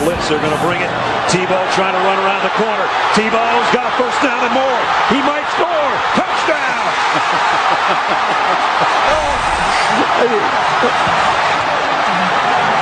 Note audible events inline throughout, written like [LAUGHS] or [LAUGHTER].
Blitz. They're going to bring it. Tebow trying to run around the corner. Tebow's got a first down and more. He might score. Touchdown. [LAUGHS]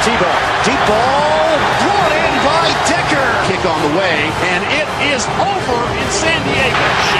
Tebow. Deep ball brought in by Decker. Kick on the way, and it is over in San Diego.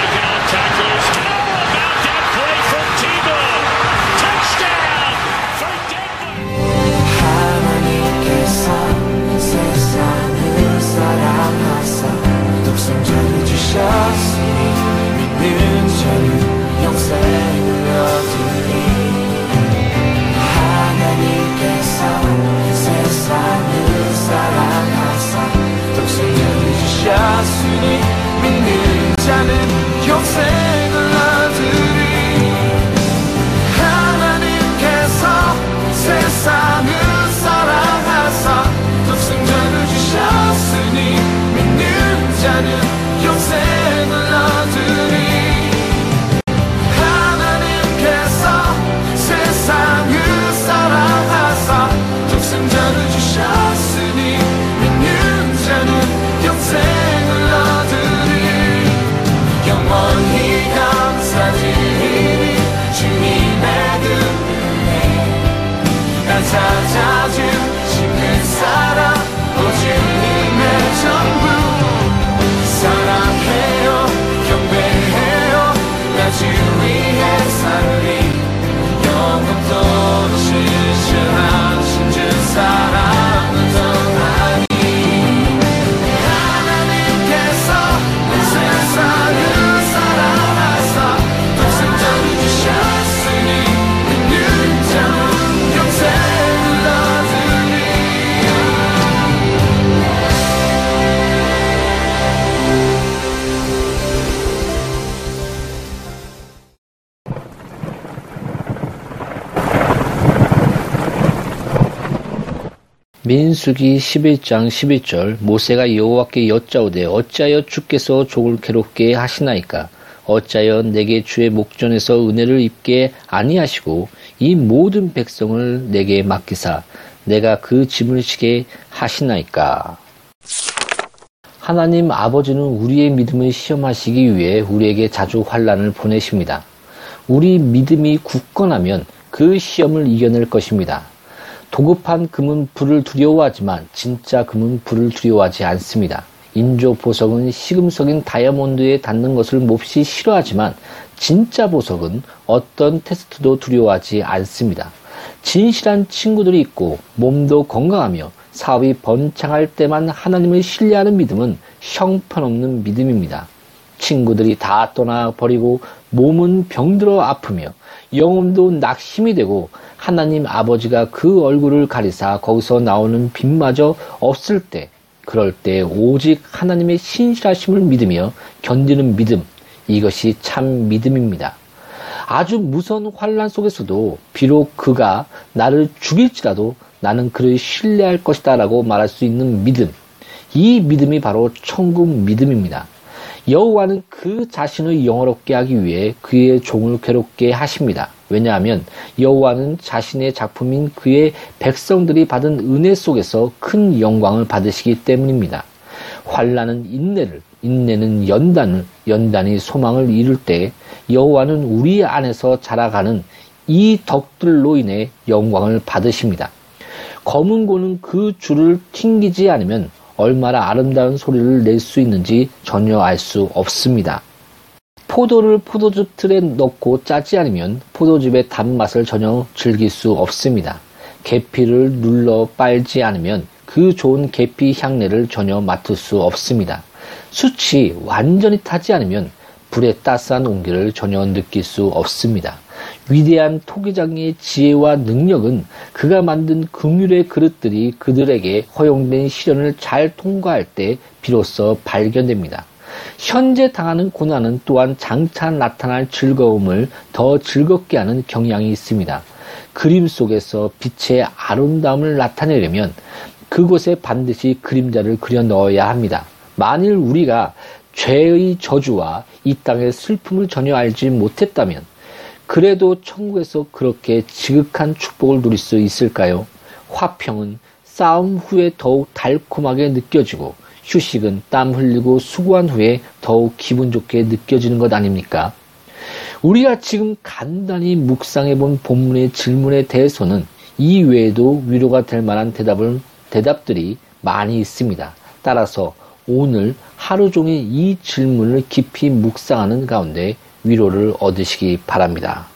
민수기 11장 11절 모세가 여호와께 여짜오되 어찌하여 주께서 족을 괴롭게 하시나이까 어찌하여 내게 주의 목전에서 은혜를 입게 아니하시고 이 모든 백성을 내게 맡기사 내가 그 짐을 지게 하시나이까 하나님 아버지는 우리의 믿음을 시험하시기 위해 우리에게 자주 환란을 보내십니다. 우리 믿음이 굳건하면 그 시험을 이겨낼 것입니다. 도급한 금은 불을 두려워하지만 진짜 금은 불을 두려워하지 않습니다. 인조 보석은 시금석인 다이아몬드에 닿는 것을 몹시 싫어하지만 진짜 보석은 어떤 테스트도 두려워하지 않습니다. 진실한 친구들이 있고 몸도 건강하며 사업이 번창할 때만 하나님을 신뢰하는 믿음은 형편없는 믿음입니다. 친구들이 다 떠나버리고 몸은 병들어 아프며 영혼도 낙심이 되고 하나님 아버지가 그 얼굴을 가리사 거기서 나오는 빛마저 없을 때 그럴 때 오직 하나님의 신실하심을 믿으며 견디는 믿음 이것이 참 믿음입니다. 아주 무서운 환란 속에서도 비록 그가 나를 죽일지라도 나는 그를 신뢰할 것이다라고 말할 수 있는 믿음. 이 믿음이 바로 천국 믿음입니다. 여호와는 그 자신을 영어롭게 하기 위해 그의 종을 괴롭게 하십니다. 왜냐하면 여호와는 자신의 작품인 그의 백성들이 받은 은혜 속에서 큰 영광을 받으시기 때문입니다. 환란은 인내를, 인내는 연단을, 연단이 소망을 이룰 때 여호와는 우리 안에서 자라가는 이 덕들로 인해 영광을 받으십니다. 검은 고는 그 줄을 튕기지 않으면 얼마나 아름다운 소리를 낼 수 있는지 전혀 알 수 없습니다. 포도를 포도즙 틀에 넣고 짜지 않으면 포도즙의 단맛을 전혀 즐길 수 없습니다. 계피를 눌러 빨지 않으면 그 좋은 계피 향내를 전혀 맡을 수 없습니다. 숯이 완전히 타지 않으면 불의 따스한 온기를 전혀 느낄 수 없습니다. 위대한 토기장의 지혜와 능력은 그가 만든 긍휼의 그릇들이 그들에게 허용된 시련을 잘 통과할 때 비로소 발견됩니다. 현재 당하는 고난은 또한 장차 나타날 즐거움을 더 즐겁게 하는 경향이 있습니다. 그림 속에서 빛의 아름다움을 나타내려면 그곳에 반드시 그림자를 그려 넣어야 합니다. 만일 우리가 죄의 저주와 이 땅의 슬픔을 전혀 알지 못했다면 그래도 천국에서 그렇게 지극한 축복을 누릴 수 있을까요? 화평은 싸움 후에 더욱 달콤하게 느껴지고 휴식은 땀 흘리고 수고한 후에 더욱 기분 좋게 느껴지는 것 아닙니까? 우리가 지금 간단히 묵상해 본 본문의 질문에 대해서는 이 외에도 위로가 될 만한 대답을, 대답들이 많이 있습니다. 따라서 오늘 하루 종일 이 질문을 깊이 묵상하는 가운데 위로를 얻으시기 바랍니다.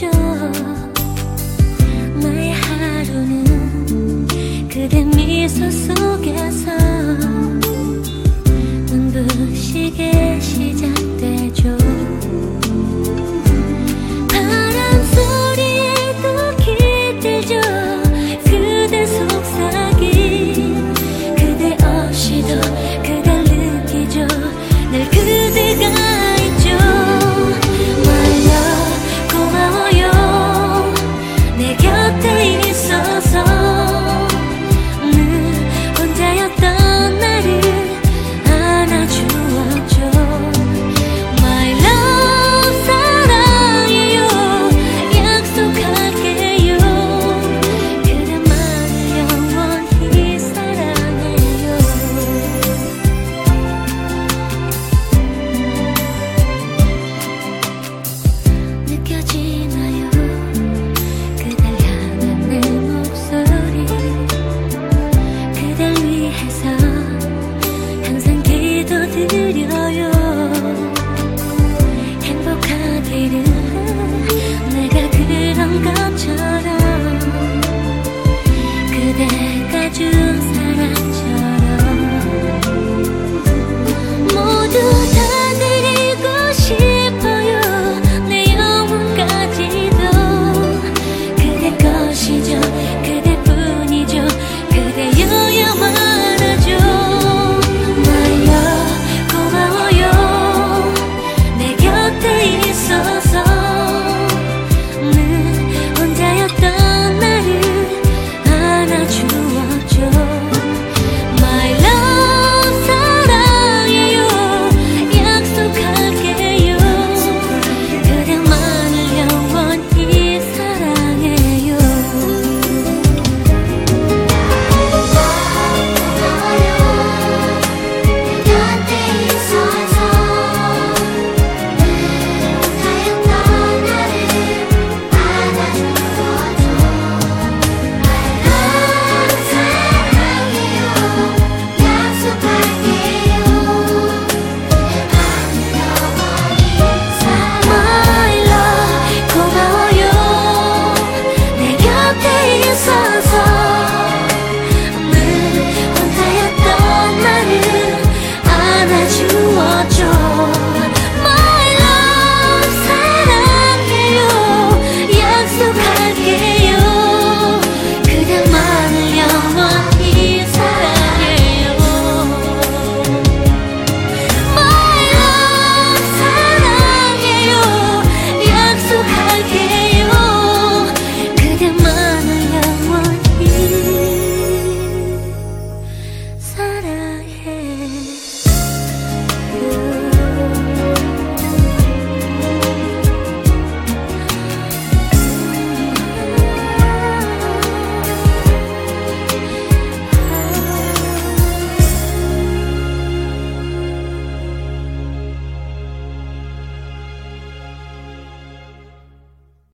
멈춰. 하루는 그대 미소 속에서 눈부시게 시작.